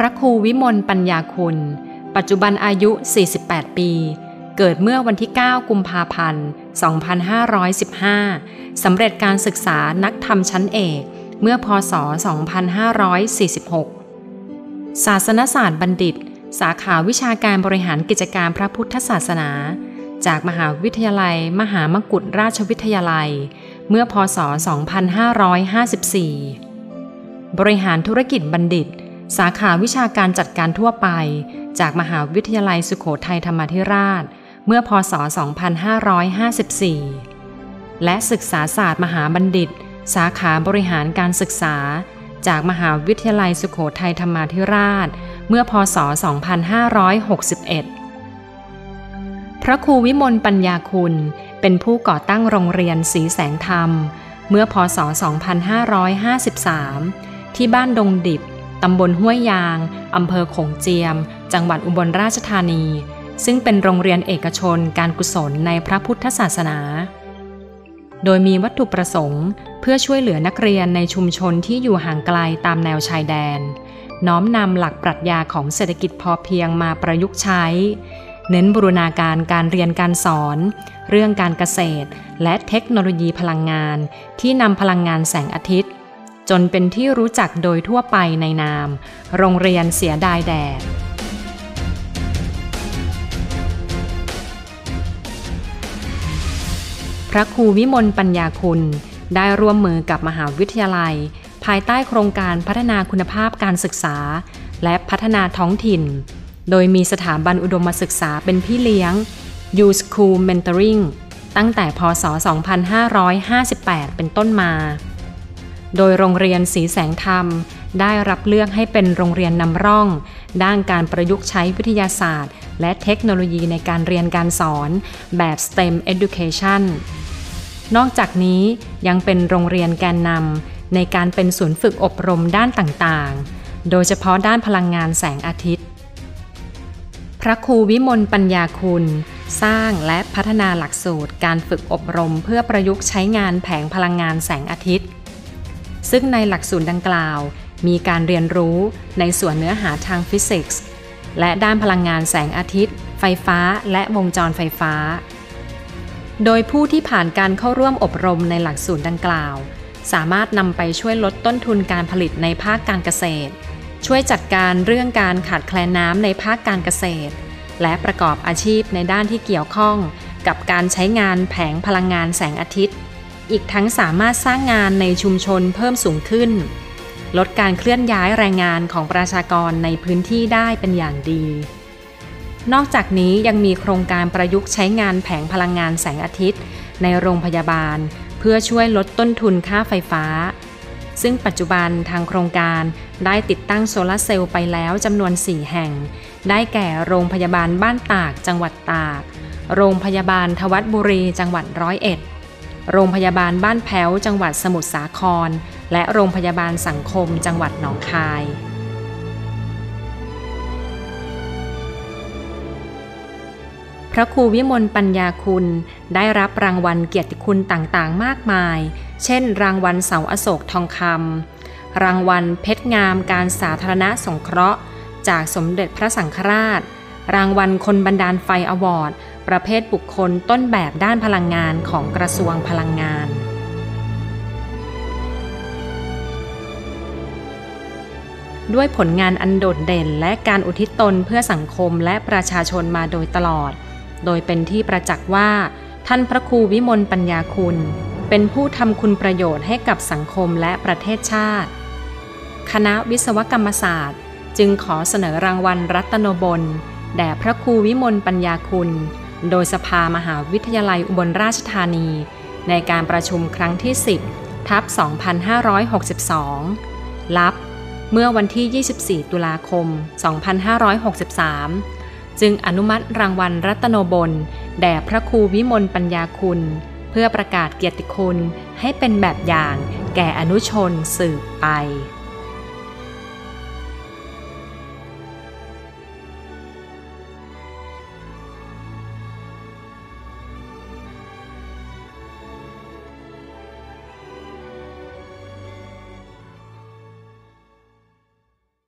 พระครูวิมลปัญญาคุณ ปัจจุบันอายุ 48 ปี เกิดเมื่อวันที่ 9 กุมภาพันธ์ 2515 สำเร็จการศึกษานักธรรมชั้นเอก เมื่อพศ 2546 ศาสนศาสตร์บัณฑิต สาขาวิชาการบริหารกิจการพระพุทธศาสนา จากมหาวิทยาลัย มหามกุฏราชวิทยาลัย เมื่อพศ 2554 บริหารธุรกิจบัณฑิต สาขาวิชาการจัดการทั่วไป จากมหาวิทยาลัยสุโขทัยธรรมธิราช เมื่อพศ 2554 และศึกษาศาสตร์มหาบัณฑิต สาขาบริหารการศึกษา จากมหาวิทยาลัยสุโขทัยธรรมธิราช เมื่อพศ 2561 พระครูวิมลปัญญาคุณเป็นผู้ก่อตั้งโรงเรียนสีแสงธรรม เมื่อพศ 2553 ที่บ้านดงดิบ ตำบลห้วยยาง อำเภอขงเจียม จังหวัดอุบลราชธานี ซึ่งเป็นโรงเรียนเอกชนการกุศลในพระพุทธศาสนา โดยมีวัตถุประสงค์ เพื่อช่วยเหลือนักเรียนในชุมชนที่อยู่ห่างไกลตามแนวชายแดน น้อมนำหลักปรัชญาของเศรษฐกิจพอเพียงมาประยุกต์ใช้ เน้นบูรณาการการเรียนการสอน เรื่องการเกษตร และเทคโนโลยีพลังงาน ที่นำพลังงานแสงอาทิตย์ จนเป็นที่รู้จักโดยทั่วไปในนาม โรงเรียนเสียดายแดดพระครูวิมลปัญญาคุณ ได้ร่วมมือกับมหาวิทยาลัย ภายใต้โครงการพัฒนาคุณภาพการศึกษา และพัฒนาท้องถิ่น โดยมีสถาบันอุดมศึกษาเป็นพี่เลี้ยง U School Mentoring ตั้งแต่พศ 2558 เป็นต้นมา โดยโรงเรียนสีแสงธรรมได้รับเลือกให้เป็นโรงเรียนนำร่อง ด้านการประยุกต์ใช้วิทยาศาสตร์ และเทคโนโลยีในการเรียนการสอนแบบ STEM Education นอกจากนี้ยังเป็นโรงเรียนแกนนำ ในการเป็นศูนย์ฝึกอบรมด้านต่างๆ โดยเฉพาะด้านพลังงานแสงอาทิตย์ พระครูวิมลปัญญาคุณ สร้างและพัฒนาหลักสูตรการฝึกอบรมเพื่อประยุกต์ใช้งานแผงพลังงานแสงอาทิตย์ ซึ่งในหลักสูตรดังกล่าว มีการเรียนรู้ในส่วนเนื้อหาทางฟิสิกส์และด้านพลังงานแสงอาทิตย์ ไฟฟ้า และวงจรไฟฟ้า โดยผู้ที่ผ่านการเข้าร่วมอบรมในหลักสูตรดังกล่าว สามารถนำไปช่วยลดต้นทุนการผลิตในภาคการเกษตร ช่วยจัดการเรื่องการขาดแคลนน้ำในภาคการเกษตร และประกอบอาชีพในด้านที่เกี่ยวข้อง กับการใช้งานแผงพลังงานแสงอาทิตย์ อีกทั้งสามารถสร้างงานในชุมชนเพิ่มสูงขึ้น ลดการเคลื่อนย้ายแรงงานของประชากรในพื้นที่ได้เป็นอย่างดี นอกจากนี้ยังมีโครงการประยุกต์ใช้งานแผงพลังงานแสงอาทิตย์ ในโรงพยาบาล เพื่อช่วยลดต้นทุนค่าไฟฟ้า ซึ่งปัจจุบันทางโครงการได้ติดตั้งโซลาร์เซลล์ไปแล้วจำนวน 4 แห่ง ได้แก่โรงพยาบาลบ้านตากจังหวัดตาก โรงพยาบาลทวัดบุรีจังหวัดร้อยเอ็ด โรงพยาบาลบ้านแพ้วจังหวัดสมุทรสาคร และโรงพยาบาลสังคมจังหวัดหนองคาย ระครูวิมลปัญญาคุณ ได้รับรางวัลเกียรติคุณต่างๆ มากมาย เช่น รางวัลเสาอโศกทองคำรางวัลเพชรงามการสาธารณสงเคราะห์ จากสมเด็จพระสังฆราช รางวัลคนบันดาลไฟอวอร์ด ประเภทบุคคลต้นแบบด้านพลังงานของกระทรวงพลังงานด้วยผลงานอันโดดเด่นและการอุทิศตนเพื่อสังคมและประชาชนมาโดยตลอด โดยเป็นที่ประจักษ์ว่า ท่านพระครูวิมลปัญญาคุณ เป็นผู้ทำคุณประโยชน์ให้กับสังคมและประเทศชาติ คณะวิศวกรรมศาสตร์ จึงขอเสนอรางวัลรัตโนบลแด่พระครูวิมลปัญญาคุณ โดยสภามหาวิทยาลัยอุบลราชธานี ในการประชุมครั้งที่ 10 ทับ 2562 รับ เมื่อวันที่ 24 ตุลาคม 2563 จึงอนุมัติรางวัลรัตโนบลแด่พระครูวิมลปัญญาคุณ เพื่อประกาศเกียรติคุณให้เป็นแบบอย่างแก่อนุชนสืบไป